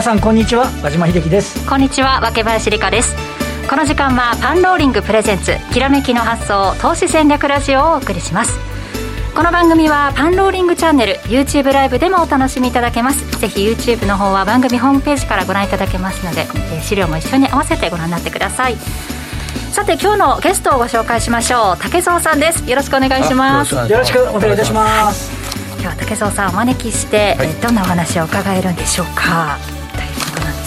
皆さんこんにちは和島秀樹です。こんにちは若林理香です。この時間はパンローリングプレゼンツきらめきの発想投資戦略ラジオをお送りします。この番組はパンローリングチャンネル YouTube ライブでもお楽しみいただけます。ぜひ YouTube の方は番組ホームページからご覧いただけますので、え資料も一緒に合わせてご覧になってください。さて今日のゲストをご紹介しましょう。竹蔵さんです。よろしくお願いします。よろしくお願いいたします。今日は竹蔵さんお招きして、はい、どんなお話を伺えるんでしょうか？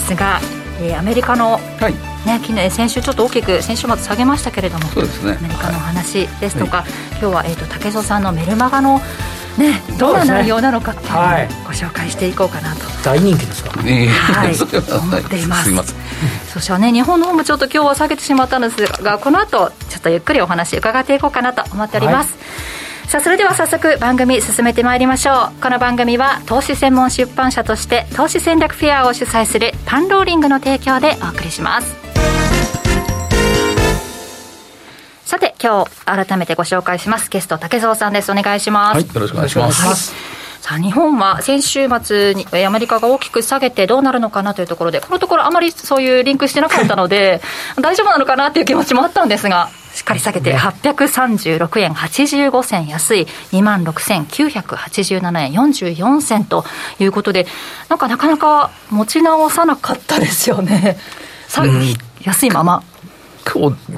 ですが、えー、アメリカの、はい。ね、昨日先週ちょっと大きく先週末下げましたけれどもそうですね。アメリカのお話ですとか、はい、今日は、えーと、竹蔵さんのメルマガのね、どんな内容なのかっていうのをご紹介していこうかなと、大人気ですか、ね、はい、思っています。すそしてね日本の方もちょっと今日は下げてしまったんですがこの後ちょっとゆっくりお話伺っていこうかなと思っております、はいさあそれでは早速番組進めてまいりましょう。この番組は投資専門出版社として投資戦略フェアを主催するパンローリングの提供でお送りします。さて今日改めてご紹介しますゲスト竹蔵さんです。お願いします、はい、よろしくお願いしますさあ日本は先週末にアメリカが大きく下げてどうなるのかなというところでこのところあまりそういうリンクしてなかったので 大丈夫なのかなという気持ちもあったんですがしっかり下げて836円85銭安い2万6987円44銭ということでなんかなかなか持ち直さなかったですよね、うん、安いまま。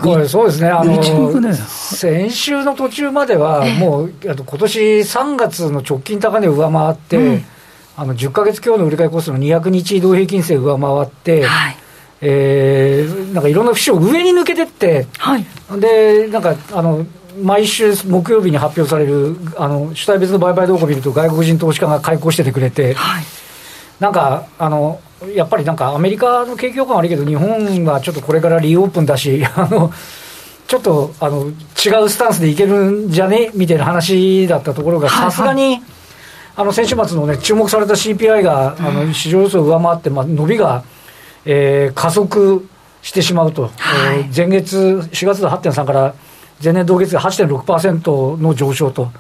これそうですね、あの、ね、先週の途中までは、もう、あと今年3月の直近高値を上回って、うん、あの10か月強の売り買いコストの200日移動平均線上回って、はい。えー、なんかいろんな節を上に抜けてって、はい、でなんかあの毎週木曜日に発表されるあの主体別の売買動向を見ると外国人投資家が開口しててくれて、はい、なんかあのやっぱりなんかアメリカの景況感悪いけど日本はちょっとこれからリオープンだし あのちょっとあの違うスタンスでいけるんじゃねみたいな話だったところがさすがに、あの先週末のね注目された CPI が、あの市場予想を上回って、まあ、伸びがえー、加速してしまうと、はい、えー、前月、4月の8.3から前年同月が8.6%の上昇と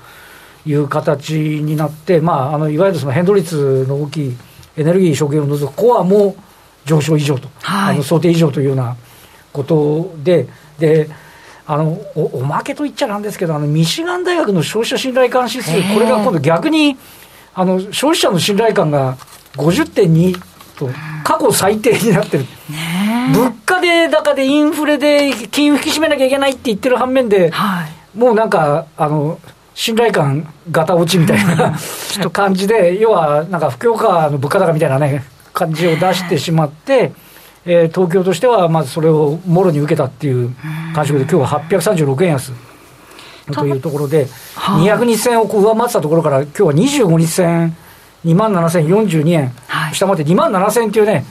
いう形になって、まあ、あのいわゆるその変動率の大きいエネルギー食品を除くコアも上昇以上と、はい、あの想定以上というようなことで、であのおおまけと言っちゃなんですけど、あのミシガン大学の消費者信頼感指数、これが今度逆にあの消費者の信頼感が50.2と過去最低になってる、物価で高でインフレで金融引き締めなきゃいけないって言ってる反面で、はい、もうなんかあの信頼感がた落ちみたいな感じで、要はなんか不況下の物価高みたいなね、感じを出してしまって、えー、東京としてはまずそれをもろに受けたっていう感触で、今日は836円安。というところで、200日線を上回ってたところから、今日は25日線2万7042円、下回って2万7000っていうね、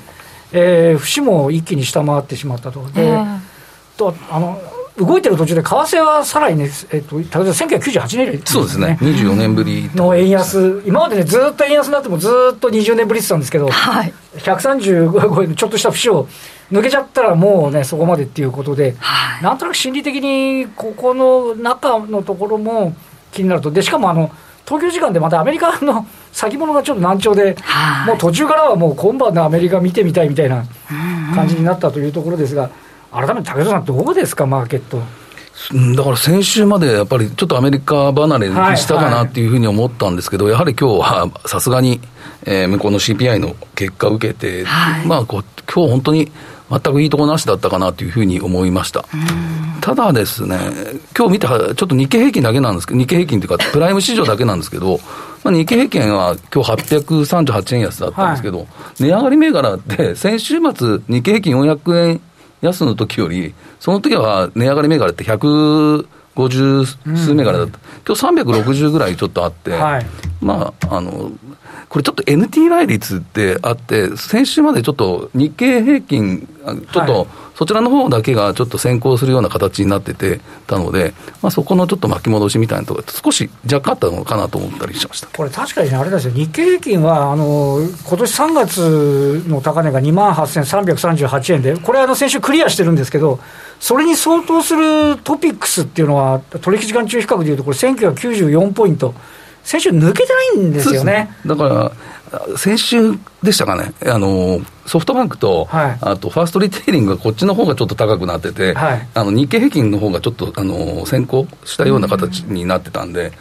えー、節も一気に下回ってしまったと。で、えー、とあの動いてる途中で、為替はさらにね、えっと、例えば1998年以来、そうですね、24年ぶりの円安、今までね、ずっと円安になっても、ずっと20年ぶりって言ったんですけど、はい、135円のちょっとした節を抜けちゃったら、もうね、そこまでっていうことで、はい、なんとなく心理的に、ここの中のところも気になると、でしかもあの、東京時間でまたアメリカの先物がちょっと難聴で、もう途中からはもう今晩のアメリカ見てみたいみたいな感じになったというところですが、改めて武田さん、どうですか、マーケット？だから先週までやっぱりちょっとアメリカ離れしたかなっていうふうに思ったんですけど、はいはい、やはり今日はさすがに、えー、向こうの CPI の結果を受けて、はい、まあこう今日本当に全くいいとこなしだったかなというふうに思いました。ただですね、今日見た、ちょっと日経平均だけなんですけど、日経平均というか、プライム市場だけなんですけど、まあ、日経平均は今日838円安だったんですけど、はい、値上がり銘柄って、先週末、日経平均400円安の時より、その時は値上がり銘柄って150数銘柄だった、うん、今日360ぐらいちょっとあって、はい、まあ、あの、これちょっと NT 倍率ってあって、先週までちょっと日経平均、ちょっとそちらの方だけがちょっと先行するような形になっててたので、まあ、そこのちょっと巻き戻しみたいなところ、少し若干あったのかなと思ったりしましたこれ、確かに、ね、あれですよ、日経平均は、あの今年3月の高値が2万8338円で、これ、あの先週クリアしてるんですけど、それに相当するトピックスっていうのは、取引時間中比較でいうと、これ、1994ポイント。先週抜けてないんですよね。だから先週でしたかね、あのソフトバンクと、はい、あとファーストリテイリングがこっちの方がちょっと高くなってて、はい、あの日経平均の方がちょっとあの先行したような形になってたんで。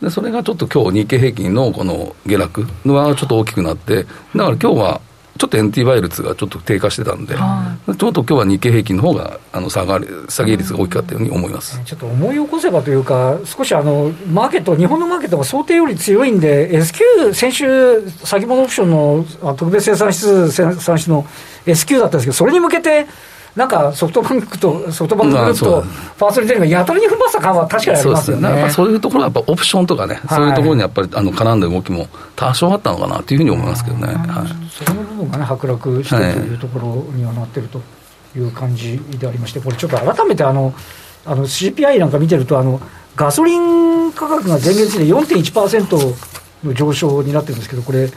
でそれがちょっと今日日経平均のこの下落はちょっと大きくなって、だから今日はちょっと NT 倍率がちょっと低下してたんで、はい、ちょっと今日は日経平均の方があの下が下げ率が大きかったように思います、ちょっと思い起こせばというか、少しあのマーケット、日本のマーケットが想定より強いんで、S q、先週、先物オプションの特別生産指数、生産指の S q だったんですけど、それに向けて、なんかソフトバンクと、ソフトバンクグループとファーストリテイリングがやたらに踏ん張った感は確かにありますよね。そうそういうところはやっぱオプションとかね、はい、そういうところにやっぱりあの絡んだ動きも多少あったのかなというふうに思いますけどね。はい、その部分がね、剥落してというところにはなってるという感じでありまして、これちょっと改めてあの、あの CPI なんか見てると、あのガソリン価格が前月で4.1%の上昇になってるんですけど、これ、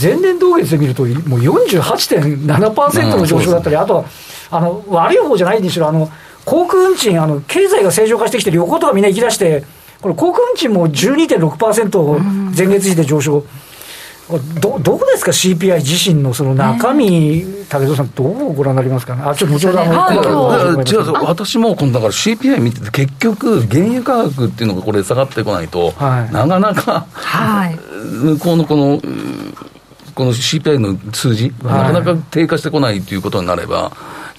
前年同月で見ると、もう48.7%の上昇だったり、あとはあの悪い方じゃないにしろ、あの航空運賃あの、経済が正常化してきて、旅行とかみんな行き出して、これ、航空運賃も12.6%、前月比で上昇。どどこですか、CPI 自身のその中身、ね、武藤さん、どうご覧になりますか？ね、あちょっと後ほど、はい、違う、私もこのだから CPI 見てて、結局、原油価格っていうのがこれ、下がってこないと、はい、なかなか、はい、向こうのこの、この CPI の数字、なかなか低下してこないということになれば、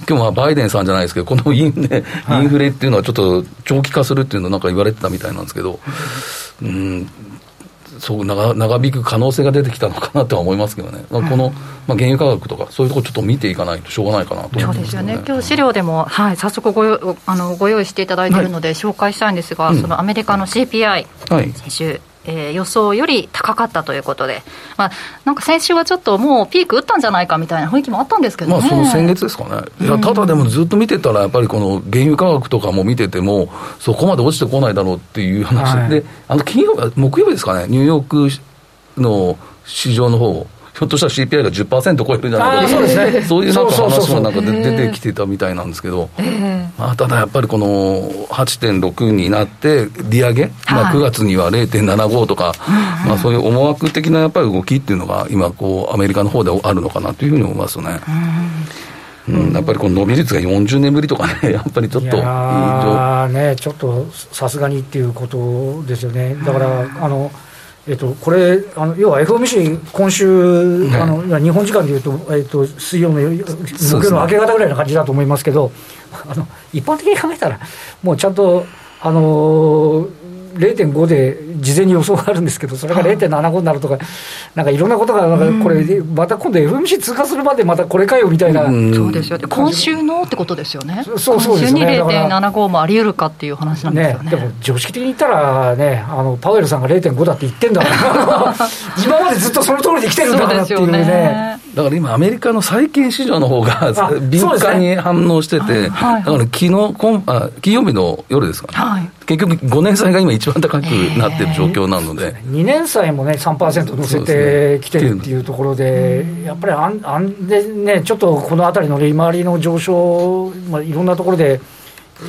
今日はバイデンさんじゃないですけど、このイン,、ね、インフレっていうのはちょっと長期化するっていうのなんか言われてたみたいなんですけど、うん、そう長長引く可能性が出てきたのかなとは思いますけどね、この、まあ、原油価格とか、そういうところちょっと見ていかないとしょうがないかなと、ね、そうですよね、今日資料でも、はい、早速ごあのご用意していただいているので、紹介したいんですが、はい、そのアメリカの CPI、はい、先週、えー、予想より高かったということで、まあ、なんか先週はちょっともうピーク打ったんじゃないかみたいな雰囲気もあったんですけど、ね、まあ、その先月ですかね、いやただでもずっと見てたら、やっぱりこの原油価格とかも見てても、そこまで落ちてこないだろうっていう話、はい、であの金曜日、木曜日ですかね、ニューヨークの市場の方ひょっとしたら CPI が10%超えるんじゃないかそうですね、そういうなんか話もなんか出てきてたみたいなんですけど、まあ、ただやっぱりこの8.6になって、利上げ、まあ、9月には0.75とか、まあ、そういう思惑的なやっぱり動きっていうのが、今こう、アメリカの方であるのかなというふうに思いますね。うん、やっぱりこの伸び率が40年ぶりとかね、やっぱりちょっとね、ちょっとさすがにっていうことですよね。だから、あのえっと、これ、あの要は FOMC、今週、ね、あの日本時間でいうと、えっと、水曜の木曜の明け方ぐらいな感じだと思いますけど、あの一般的に考えたら、もうちゃんと、あのー0.5で事前に予想があるんですけど、それが0.75になるとか、なんかいろんなことが、なんかこれ、また今度、FMC 通過するまでまたこれかよみたいな、そうですよ。ね、今週のってことですよね、そうそうですね、今週に0.75もあり得るかっていう話なんですよね、ねでも常識的に言ったらね、あのパウエルさんが0.5だって言ってんだから、今までずっとその通りで来てるんだからっていうね。だから今、アメリカの債券市場の方が敏感に反応してて、だから昨日あ金曜日の夜ですかね、はい、結局、5年債が今、一番高くなってる状況なので、えー、2年債もね、3%乗せてきてるっていうところで、でやっぱりあんあんで、ね、ちょっとこのあたりの利回りの上昇、まあ、いろんなところで、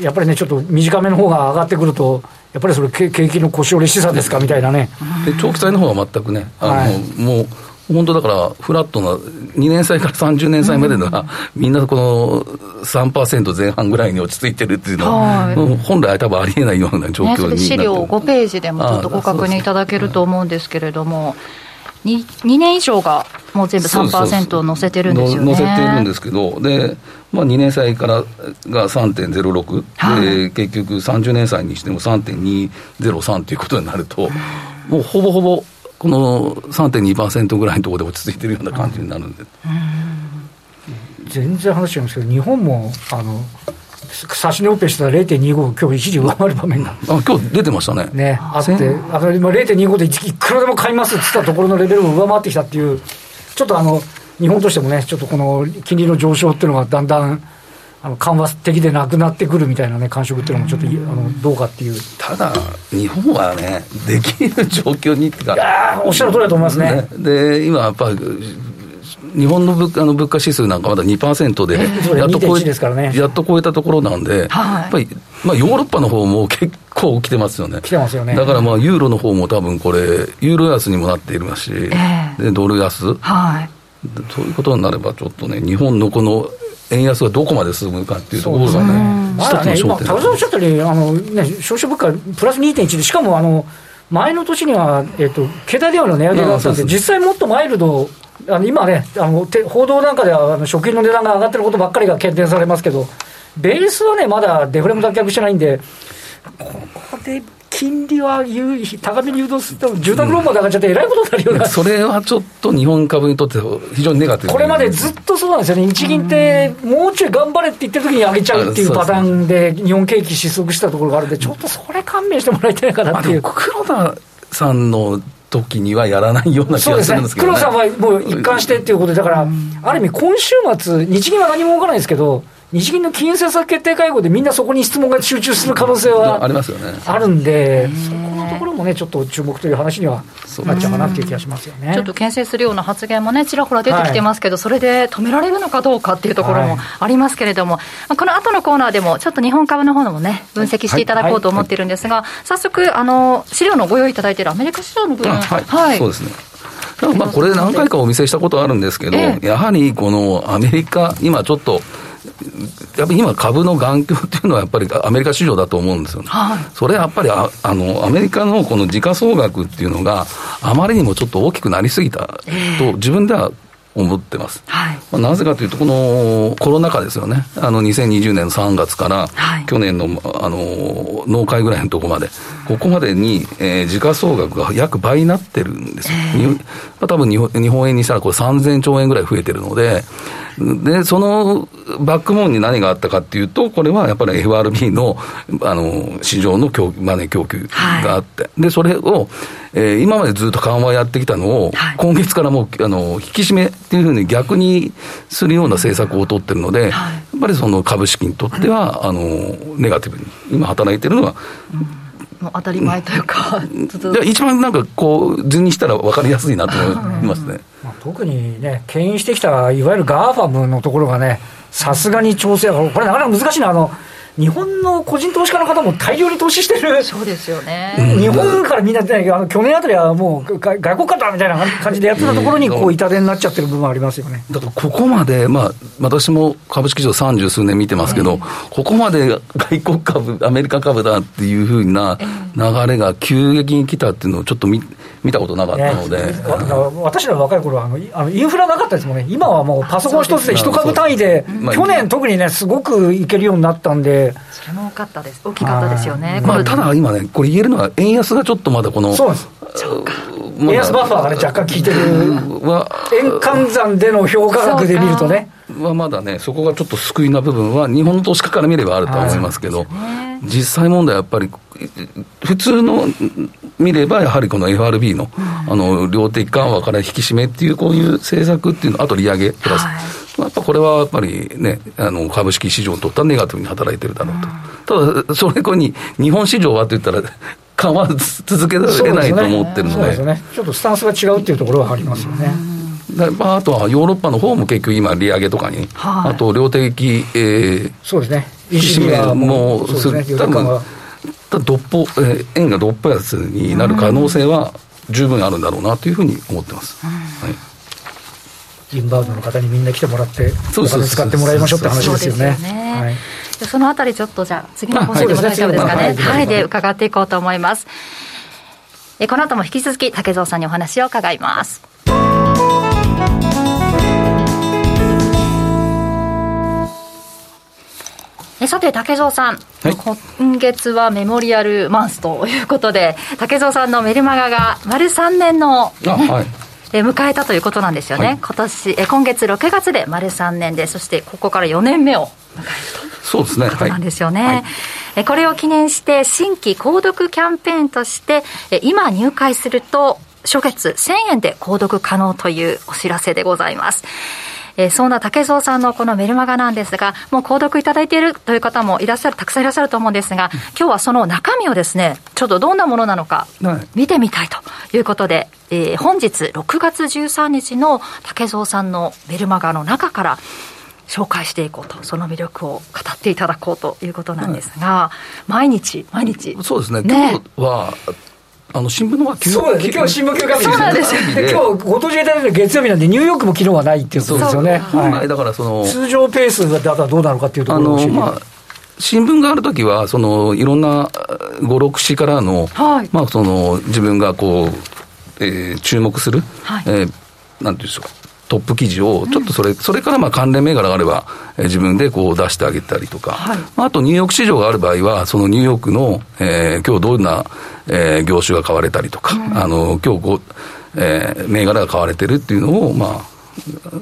やっぱりね、ちょっと短めの方が上がってくると、やっぱりそれ、景気の腰折れしさですかみたいなね。で長期債の方は全くね、あの、はい、もう本当だから、フラットな2年債から30年債までのが、うん、みんなこの3%前半ぐらいに落ち着いてるっていうのは、はい、本来多分ありえないような状況に、ね、資料5ページでもちょっとご確認いただけると思うんですけれども。2, 2年以上がもう全部3%載せてるんですよね。載せてるんですけど、でまあ、2年債からが3.06、はい、で結局30年債にしても3.203ということになると、もうほぼほぼこの3.2%ぐらいのところで落ち着いてるような感じになるんで。全然話違いますけど、日本もあの差し値オペしたら0.25、今日一時上回る場面があ今日出てましたね。ねあって、あの今0.25でいくらでも買いますって言ったところのレベルを上回ってきたっていう、ちょっとあの日本としてもね、ちょっとこの金利の上昇っていうのがだんだんあの緩和的でなくなってくるみたいなね、感触っていうのもちょっと、あのどうかっていうただ、日本はね、できる状況にっていうか、いやおっしゃる通りだと思いますね。ねで今やっぱり日本の物価の物価指数なんかまだ2%で、やっと超え、ね、やっと超えたところなんで、はい、やっぱりまあ、ヨーロッパの方も結構来てますよね。来てますよね。だからまあ、ユーロの方も多分これ、ユーロ安にもなっていますし、えー、でドル安。はい。そういうことになれば、ちょっとね、日本のこの円安がどこまで進むかっていうところがね、一つの焦点、ね、今、高田おっしゃったように、あのね、消費者物価プラス2.1で、しかもあの前の年には、えっと、携帯電話の値上げがあったんで、実際もっとマイルド、あの今ね、あの報道なんかではあの食品の値段が上がってることばっかりが懸念されますけど、ベースはね、まだデフレも脱却してないんで、ここで金利は高めに誘導すると、住宅ローンまで上がっちゃって、えらいことになるような、それはちょっと日本株にとって非常にネガティブこれまでずっとそうなんですよね、日銀って、もうちょい頑張れって言ってる時に上げちゃうっていうパターンで、日本景気失速したところがあるんで、ちょっとそれ勘弁してもらいたいかなっていう。黒田さんの時にはやらないような気がするんですけど、ね、黒さんはもう一貫してっていうことで、だから、ある意味、今週末、日銀は何も動かないですけど、日銀の金融政策決定会合でみんなそこに質問が集中する可能性はありますよね。あるんで、そこのところもね、ちょっと注目という話にはなっちゃうかなっていう気がしますよね。ちょっと牽制するような発言もね、ちらほら出てきてますけど、はい、それで止められるのかどうかっていうところもありますけれども、はい、この後のコーナーでも、ちょっと日本株の方のもね、分析していただこうと思っているんですが、早速、あの資料のご用意いただいているアメリカ市場の部分、はい、はい、そうですね。まあこれ、何回かお見せしたことあるんですけど、ええ、やはりこのアメリカ、今ちょっと、やっぱり今、株の眼鏡っていうのは、やっぱりアメリカ市場だと思うんですよね。はい、それはやっぱりああのアメリカのこの時価総額っていうのが、あまりにもちょっと大きくなりすぎたと、自分では思ってます。はい、まあ、なぜかというと、このコロナ禍ですよね、あの2020年の3月から、去年のあの農会ぐらいのところまで、ここまでに、えー、時価総額が約倍になってるんですよ。えー、多分日本日本円にしたらこれ3000兆円ぐらい増えてるので、で、そのバックボーンに何があったかっていうと、これはやっぱり FRB のあの市場の供マネー供給があって、はい、で、それを、えー、今までずっと緩和やってきたのを、はい、今月からもうあの引き締めっていうふうに逆にするような政策を取ってるので、はい、やっぱりその株式にとっては、あのネガティブに今働いてるのは、うん当たり前というか、うん、一番なんかこう、図にしたら分かりやすいなと思いますね、まあ、特にね、牽引してきたいわゆるガーファムのところがね、さすがに調整、これ、なかなか難しいな。あの日本の個人投資家の方も大量に投資してる、そうですよね。日本からみんな、ね、あの去年あたりはもう外国株みたいな感じでやってたところに、こう痛手になっちゃってる部分ありますよね。だからここまで、まあ、私も株式市場三十数年見てますけど、うん、ここまで外国株、アメリカ株だっていうふうな流れが急激に来たっていうのをちょっと見見たことなかったので、ね、私ら若い頃はあのあのインフラなかったですもんね、今はもうパソコン一つで一株単位で、去年、特にね、すごくいけるようになったんで。それも大かったです。大きかったですよね、まあ、ただ今ね、これ言えるのは、円安がちょっとまだこの。そうです。円安バッファーがね、若干効いてる、円換算での評価額で見るとね。はまだね、そこがちょっと救いな部分は、日本の投資家から見ればあると思いますけど、ね、実際問題はやっぱり、普通の見れば、やはりこの FRB の,、あの量的緩和から引き締めっていう、こういう政策っていうの、あと利上げプラス、はい、やっぱこれはやっぱりね、あの株式市場にとってはネガティブに働いてるだろうと、うん、ただ、それこに日本市場はって言ったら、緩和続けられないと思ってるので、ね、ちょっとスタンスが違うっていうところはありますよね。まあ、あとはヨーロッパの方も結局今、利上げとかに、はい、あと量的、えー、そうですね、引き締めもする、ね、多分どっぽ、えー、円がどっぽ安になる可能性は十分あるんだろうなというふうに思ってます。はい。インバウンドの方にみんな来てもらって、お金使ってもらいましょうって話ですよね。はい、そのあたり、ちょっとじゃあ、次の放送でも大丈夫ですかね、はい、で伺っていこうと思います。えこの後も引き続き、竹蔵さんにお話を伺います。えさて、竹蔵さん、はい、今月はメモリアルマンスということで、竹蔵さんのメルマガが丸3年の、ね、はい。え迎えたということなんですよね、はい、今年え今月6月で丸3年で、そしてここから4年目を迎えるとそうですね、ことなんですよね。はい。えこれを記念して、新規購読キャンペーンとして、え今入会すると、初月1000円で購読可能というお知らせでございます。えー、そんな竹蔵さんのこのメルマガなんですが、もう購読いただいているという方もいらっしゃる、たくさんいらっしゃると思うんですが、今日はその中身をですね、ちょっとどんなものなのか、見てみたいということで、えー、本日6月13日の竹蔵さんのメルマガの中から、紹介していこうと、その魅力を語っていただこうということなんですが、はい、毎日、毎日。そうですね、ね。今日はあの新聞のそうですね、今日新聞休日そうなんですよ、ね、今日ご当地データ月曜日なんで、ニューヨークも昨日はないっていうことですよね、本来だからその、通常ペースだったらどうなのかっていうところをまあ新聞があるときは、そのいろんな5、6紙からの、はい、まあ、その自分がこう、えー、注目する、はい、えー、なんていうんでしょうトップ記事を、ちょっとそれ、うん、それからまあ関連銘柄があれば、えー、自分でこう出してあげたりとか、はい、まあ、あとニューヨーク市場がある場合は、そのニューヨークの、えー、今日どんな、えー、業種が買われたりとか、うん、あの今日こう、えー、銘柄が買われてるっていうのを、まあ、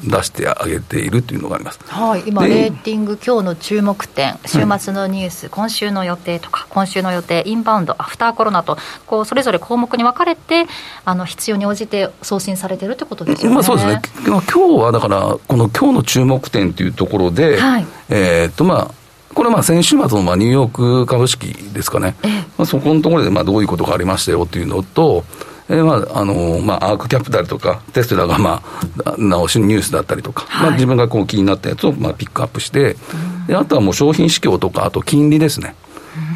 出してあげているというのがあります、はい、今、レーティング、今日の注目点、週末のニュース、今週の予定とか、今週の予定、インバウンド、アフターコロナと、こうそれぞれ項目に分かれて、あの必要に応じて送信されてるってことですよね。まあ、そうですね、今日はだから、この今日の注目点というところで、はい、えっとまあ、これはまあ先週末のまあニューヨーク株式ですかね、まあ、そこのところでまあどういうことがありましたよというのと、えー、まあ、あのまあ、アークキャピタルとか、テスラが、まあ、直しニュースだったりとか、はい、まあ、自分がこう気になったやつを、まあ、ピックアップして、であとはもう商品市況とか、あと金利ですね。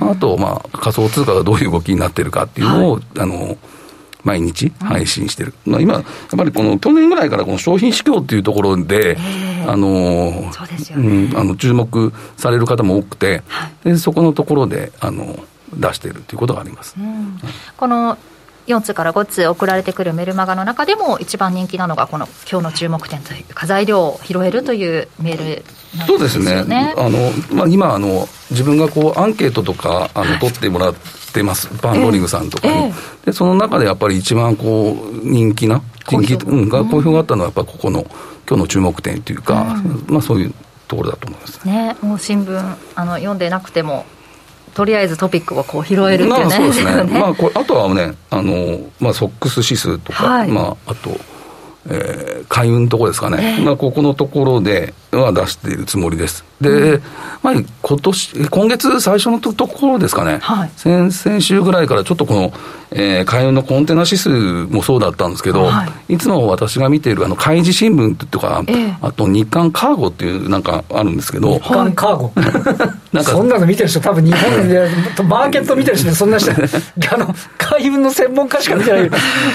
あと、まあ、仮想通貨がどういう動きになってるかっていうのを、はい、あの、毎日配信してる。うん、まあ、今、やっぱりこの去年ぐらいからこの商品市況っていうところで、あの、うん、あの注目される方も多くて、はい、でそこのところで、あの、出しているということがあります。うん、この4通から5通送られてくるメルマガの中でも一番人気なのがこの今日の注目点というか材料を拾えるというメール。そうですね。あのまあ今あの自分がこうアンケートとかあの取ってもらってます、パンローリングさんとかに、えー、でその中でやっぱり一番こう人気な人気うんが好評があったのはやっぱここの今日の注目点というか、うん、まあそういうところだと思いますね。もう新聞あの読んでなくてもとりあえずトピックをこう拾えるっていうね、まあ、そうですね。まあ、これあとはねあの、まあ、ソックス指数とか、はい、まあ、あとえー、海運のところですかね、えー、まあ、ここのところでは出しているつもりです。で、うん、まあ、今年、今月最初のところですかね、はい、先々週ぐらいからちょっとこの、えー、海運のコンテナ指数もそうだったんですけど、はい、いつも私が見ているあの開示新聞っていうか、えー、あと日刊カーゴっていうなんかあるんですけど、日刊カーゴ？なんかそんなの見てる人、多分日本で、マーケット見てる人、そんな人、あの海運の専門家しか見てない、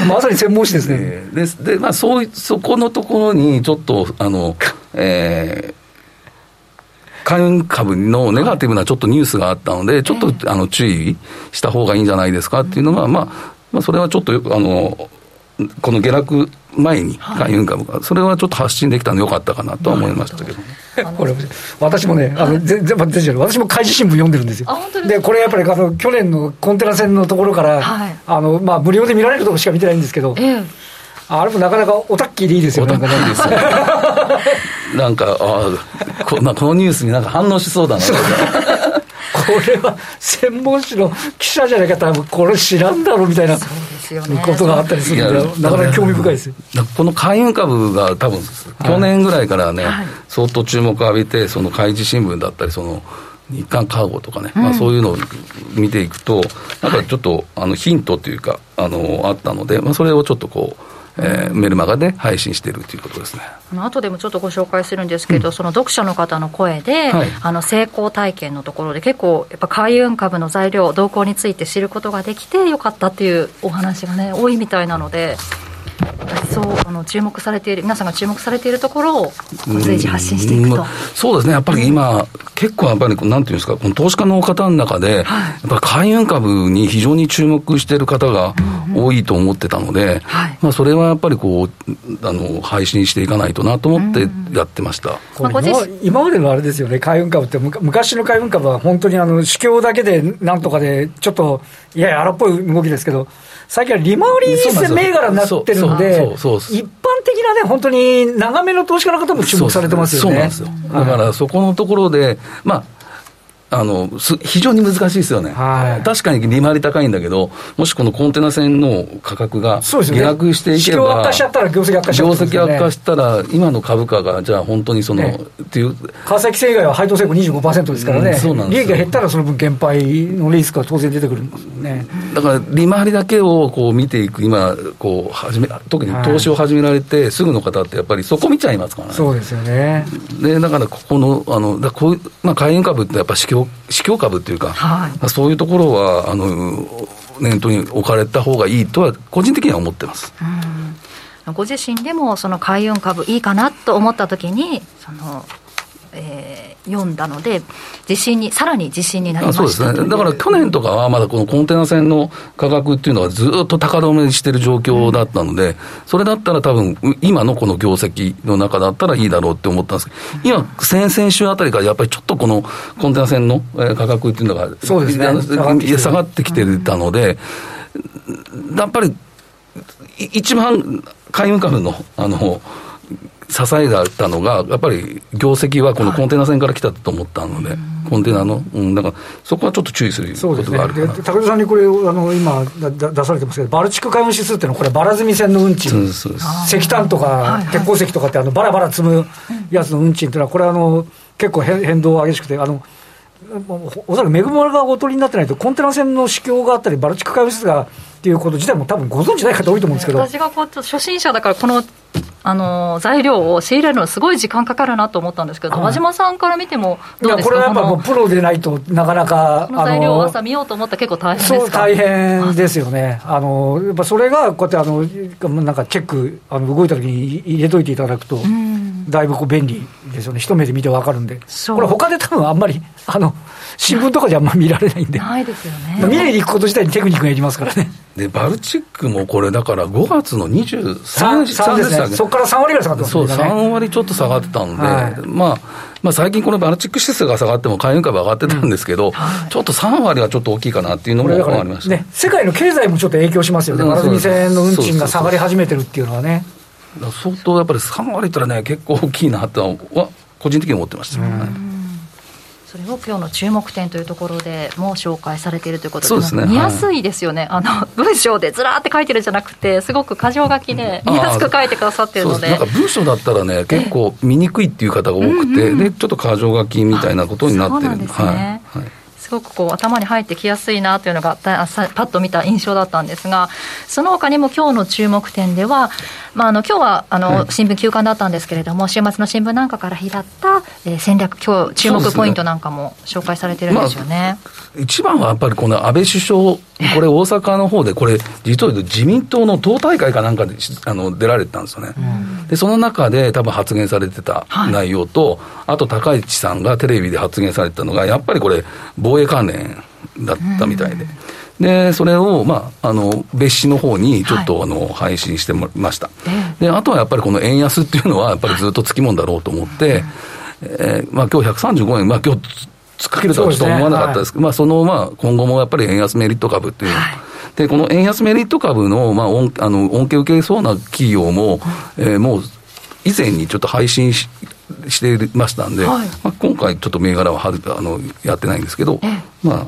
まさに専門誌ですね。えー、ででまあ、そうそこのところにちょっとあの、えー、海運株のネガティブなちょっとニュースがあったので、ちょっとあの注意した方がいいんじゃないですかっていうのが、まあ、まあ、それはちょっとあの、この下落前に海運株が、それはちょっと発信できたのよかったかなとは思いましたけど、これ私もね、あの全然私も開示新聞読んでるんですよ。でこれやっぱりあの去年のコンテナ船のところから、はい、あのまあ、無料で見られるところしか見てないんですけど、ええあれもなかなかおたっきりいいですよね。なんか、あここのニュースになんか反応しそうだな。これは専門誌の記者じゃないか多分これ知らんだろうみたいなことがあったりするんで、なかなか興味深いですよ。この海運株が多分、去年ぐらいからね、はい、相当注目を浴びて、その開示新聞だったり、その、日韓カーゴとかね、うん、まあ、そういうのを見ていくと、なんかちょっと、あのヒントというか、あのあったので、まあ、それをちょっとこう、えー、メルマガで配信しているということですね。あの後でもちょっとご紹介するんですけど、うん、その読者の方の声で、はい、あの成功体験のところで結構やっぱ海運株の材料動向について知ることができてよかったっていうお話がね多いみたいなので。そうあの注目されている皆さんが注目されているところを随時発信していくと、そうですねやっぱり今、結構やっぱりなんていうんですかこの投資家の方の中で、はい、やっぱり海運株に非常に注目している方が多いと思ってたので、はい、まあ、それはやっぱりこうあの配信していかないとなと思ってやってました、うん、今今までのあれですよね海運株って昔の海運株は本当にあの市況だけでなんとかでちょっといやや荒っぽい動きですけど最近は利回り銘柄になってるんで、一般的なね、本当に長めの投資家の方も注目されてますよね。そうなんですよ。だからそこのところで、まあ、あの非常に難しいですよね、はい、確かに利回り高いんだけど、もしこのコンテナ船の価格が下落していけば、ね、悪化しちゃったら業績悪化しちゃう、ね、業績悪化したら、今の株価がじゃあ本当にその、ね、っていう。為替規制以外は配当成功25%ですからね、うん、そうなんです利益が減ったらその分減配のリスクは当然出てくるんですよね。だから利回りだけをこう見ていく、今、こう始め、特に投資を始められて、すぐの方ってやっぱりそこ見ちゃいますからね。そうですよね。で、だからここの、あの、だこう、まあ、海運株ってやっぱ市況、市況株っていうか、はい、そういうところはあの念頭に置かれた方がいいとは、個人的には思ってます。ご自身でもその海運株いいかなと思ったときにそのえー、読んだので、自信に、さらに自信になりました。そうですね、だから去年とかは、まだこのコンテナ船の価格っていうのは、ずっと高止めしてる状況だったので、うん、それだったら多分今のこの業績の中だったらいいだろうって思ったんですけど、今、先々週あたりからやっぱりちょっとこのコンテナ船の価格っていうのが、そうですね、下がってきてたので、やっぱり一番海運株の、あの、支えだったのが、やっぱり業績はこのコンテナ船から来たと思ったので、はい、コンテナの、うん、だからそこはちょっと注意することがあるかな、ね、高田さんにこれ、あの今だ、出されてますけど、バルチック海運指数っていうのは、これ、バラ積み船の運賃、石炭とか鉄鉱石とかって、あのバラバラ積むやつの運賃っていうのは、これあの、結構変動激しくて、あのおそらく恵まれがお取りになってないと、コンテナ船の市況があったり、バルチック海運指数がっていうこと自体も多分ご存知ない方多いと思うんですけど。私がこう初心者だからこのあの材料を仕入れるのすごい時間かかるなと思ったんですけど、和島さんから見てもどうですか？これはやっぱもうプロでないとなかなかこの材料を朝見ようと思ったら結構大変ですか？大変ですよね。あのやっぱそれがこうやってあのなんかチェックあの動いた時に入れといていただくと、だいぶこう便利ですよね。一目で見て分かるんで。これ他で多分あんまりあの新聞とかじゃあんま見られないんで。ないですよね。見に行くこと自体にテクニックがいりますからね。で、バルチックもこれ、だから5月の23日ですね、そこから3割ぐらい下がってますね。そう、3割ちょっと下がってたので、はい、まあ、まあ、最近、このバルチック指数が下がっても、海運株上がってたんですけど、うん。はい、ちょっと3割はちょっと大きいかなっていうのもありました、ね、世界の経済もちょっと影響しますよね、バルミ船の運賃が下がり始めてるっていうのはね。相当やっぱり3割ったらね、結構大きいなとは、個人的に思ってました、ね。それを今日の注目点というところでも紹介されているということで、ね、見やすいですよね、はい、あの文章でずらーって書いてるんじゃなくて、すごく箇条書きで見やすく書いてくださってるので、なんか文章だったらね、結構見にくいっていう方が多くて、でちょっと箇条書きみたいなことになってる。んですね。はい。はいすごくこう頭に入ってきやすいなというのがパッと見た印象だったんですがその他にも今日の注目点では、まあ、あの今日はあの、新聞休刊だったんですけれども週末の新聞なんかから拾った、えー、戦略今日注目ポイントなんかも紹介されてるんですよね、まあ、一番はやっぱりこの安倍首相 これ大阪の方でこれ実は自民党の党大会かなんかであの出られてたんですよね、うん、でその中で多分発言されてた内容と、はい、あと高市さんがテレビで発言されてたのがやっぱりこれ防衛衛関連だったみたいで。で、それを、まあ、あの、別紙の方にちょっと、あの、配信してもました。で、あとはやっぱりこの円安っていうのは、やっぱりずっとつきもんだろうと思って、えー、まあ今日135円、まあ今日、突っかけるとはちょっと思わなかったですけど、まあその、まあ今後もやっぱり円安メリット株っていう。ので、この円安メリット株の、まあ、恩あの恩恵受けそうな企業も、えー、もう以前にちょっと配信ししてましたんで、はい、まあ、今回ちょっと銘柄ははあのやってないんですけど、まあ、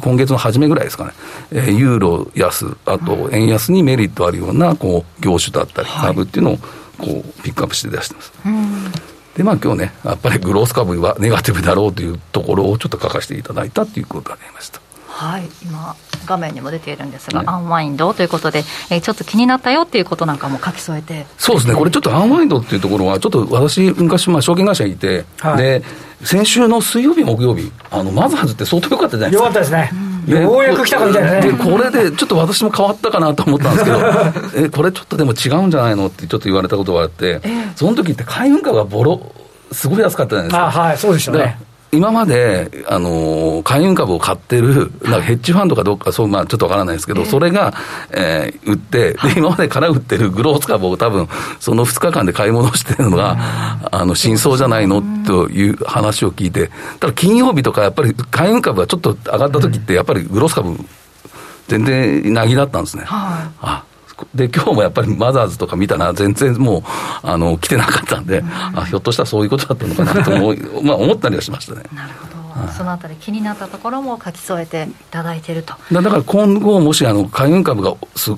今月の初めぐらいですかね、えー、ユーロ安、あと円安にメリットあるようなこう業種だったり、株っていうのをこうピックアップして出してます。で、まあ今日ね、やっぱりグロース株はネガティブだろうというところをちょっと書かせていただいたということがありました。はい、今、画面にも出ているんですが、ね、アンワインドということで、えー、ちょっと気になったよっていうことなんかも書き添えてそうですね、これちょっとアンワインドっていうところは、ちょっと私、昔、まあ、証券会社にいて、はい、で先週の水曜日、木曜日、あのマザーズって相当良かったじゃないですか。よかったですね。ようやく来たかみたいなね。これで、ちょっと私も変わったかなと思ったんですけど、え、これちょっとでも違うんじゃないのってちょっと言われたことがあって、その時って海運価がボロ、すごい安かったじゃないですか。あはい、そうでしたね。今まで、あの海運株を買ってる、なんかヘッジファンドかどうか、そうまあ、ちょっとわからないですけど、それが、えー、売って、で、今までから売ってるグロース株を多分、その2日間で買い戻してるのが、あの、真相じゃないのという話を聞いて、ただ金曜日とかやっぱり海運株がちょっと上がった時って、やっぱりグロース株、全然なぎだったんですね。はい、あ で、今日もやっぱりマザーズとか見たら、全然もう、あの、来てなかったんで、うん、あ、ひょっとしたらそういうことだったのかなと思い、まあ思ったりはしましたね。なるほど。はい、そのあたり気になったところも書き添えていただいていると。だから今後もしあの海運株が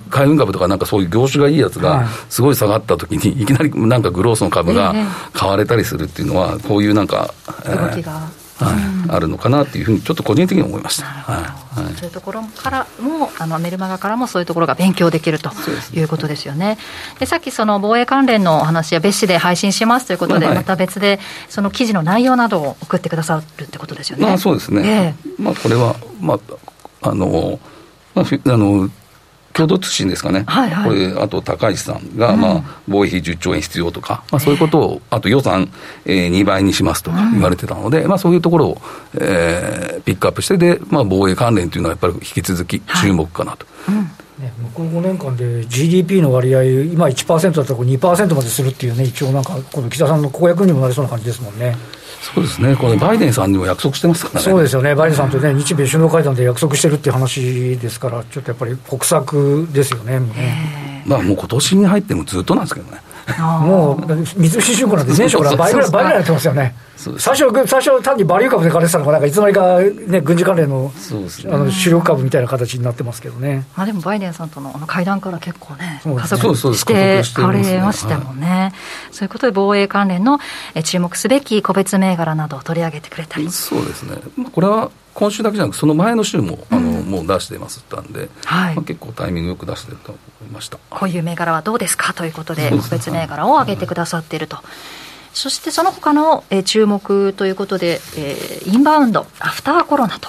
海運株とかなんかそういう業種がいいやつがすごい下がった時にいきなりなんかグロースの株が買われたりするっていうのはこういうなんか、動きが、はい、あるのかなっていうふうに、ちょっと個人的に思いました。はいそういうところからも、あのメルマガからもそういうところが勉強できるということですよね。でさっきその防衛関連のお話は別紙で配信しますということで、また別でその記事の内容などを送ってくださるってことですよね。まあ、そうですね。えー、まあこれはまああのまあ、あの共同通信ですかね、はいはい、これ、あと高市さんが、まあ、防衛費10兆円必要とか、まあ、そういうことを、あと予算、えー、2倍にしますとか言われてたので、まあ、そういうところを、えー、ピックアップしてで、まあ、防衛関連というのはやっぱり引き続き注目かなと。はいうん。ね、向こう5年間で GDP の割合、今1%だったら2%までするっていうね、一応なんか、この岸田さんの公約にもなりそうな感じですもんね。そうですね、これ、バイデンさんにも約束してますからね。そうですよね、バイデンさんとね、日米首脳会談で約束してるっていう話ですから、ちょっとやっぱり国策ですよね、もうね。まあ、もう今年に入ってもずっとなんですけどね。もう三菱重工なんて前初から倍ぐらい倍ぐらいやってますよね。最初、最初単にバリュー株で借りてたのが、なんかいつの間にか、ね、軍事関連の,、ね、あの主力株みたいな形になってますけどね。まあ、でもバイデンさんとのあの会談から結構ね、加速してかれましたもんね。そういうことで防衛関連の注目すべき個別銘柄などを取り上げてくれたり。そうですね。これは今週だけじゃなくその前の週も、あの、もう出してますったんで、はい。まあ、結構タイミングよく出してると思いました。こういう銘柄はどうですかということで、個別銘柄を挙げてくださっていると。そしてその他の、えー、注目ということで、えー、インバウンド、アフターコロナと。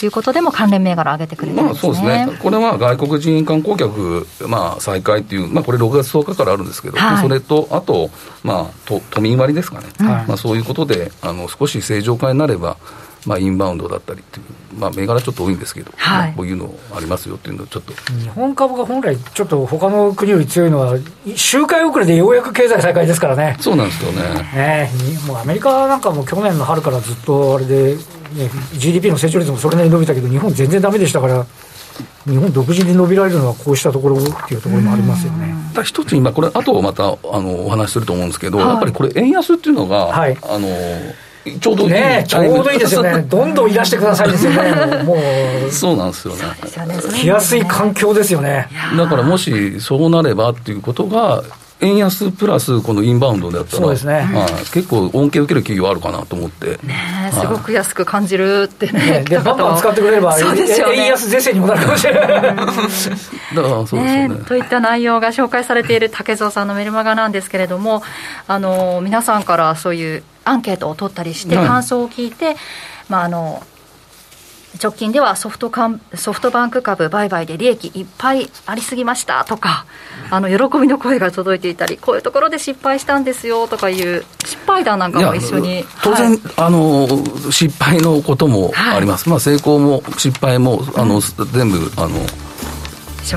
いうことでも関連銘柄上げてくれてね、まあ、そうですね、これは外国人観光客、まあ、再開っていう、まあ、これ6月10日からあるんですけど、はい、それと、あと、まあ、都都民割ですかね、はい、まあ、そういうことであの少し正常化になれば、まあ、インバウンドだったりっていう、まあ、銘柄ちょっと多いんですけど、はい、まあ、こういうのありますよっていうのをちょっと日本株が本来、ちょっと他の国より強いのは、周回遅れでようやく経済再開ですからね。そうなんですよね。ねもうアメリカなんかも去年の春からずっとあれで、ね、GDP の成長率もそれなりに伸びたけど、日本全然だめでしたから。日本独自に伸びられるのはこうしたところっていうところもありますよね。一つ今、これ、あとまたあのお話しすると思うんですけど、はい、やっぱりこれ、円安っていうのが、はい、あのちょうどいい、ね、ちょうどいいですよね、どんどんいらしてくださいですよね、もう、そうなんですよね、来やすい環境ですよね。だからもしそうなればっていうことが、円安プラスこのインバウンドであったら、そうですね。はい、結構、恩恵を受ける企業あるかなと思って、ね、すごく安く感じるってね、でバンバン使ってくれれば、そうですよ、ね、円安是正にもなるかもしれない。だからそうですね。といった内容が紹介されている竹蔵さんのメルマガなんですけれども、あの皆さんからそういうアンケートを取ったりして、感想を聞いて、はい、まああの直近ではソフトカンソフトバンク株売買で利益いっぱいありすぎましたとか、あの喜びの声が届いていたり、こういうところで失敗したんですよとかいう、失敗談なんかも一緒に。当然、はい、あの、失敗のこともあります、はい、まあ、成功も失敗もあの、うん、全部あの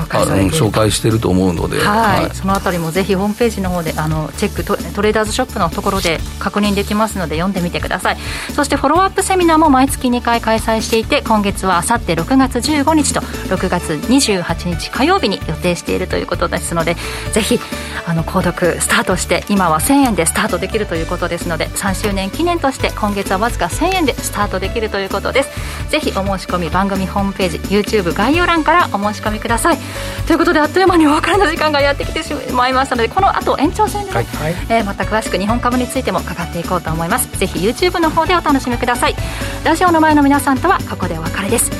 紹介されて紹介してると思うので、はい、はい、そのあたりもぜひホームページの方であのチェックトトレーダーズショップのところで確認できますので読んでみてください。そしてフォローアップセミナーも毎月2回開催していて今月はあさって6月15日と6月28日火曜日に予定しているということですのでぜひあの購読スタートして今は1000円でスタートできるということですので3周年記念として今月はわずか1000円でスタートできるということです。ぜひお申し込み番組ホームページ YouTube 概要欄からお申し込みくださいということであっという間にお別れの時間がやってきてしまいましたのでこの後延長戦でね、はい、えー、また詳しく日本株についても伺っていこうと思います。ぜひ YouTube の方でお楽しみください。ラジオの前の皆さんとはここでお別れです。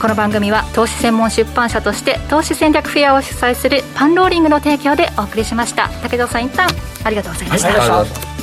この番組は投資専門出版社として投資戦略フェアを主催するパンローリングの提供でお送りしました。武田さん一旦ありがとうございました、はい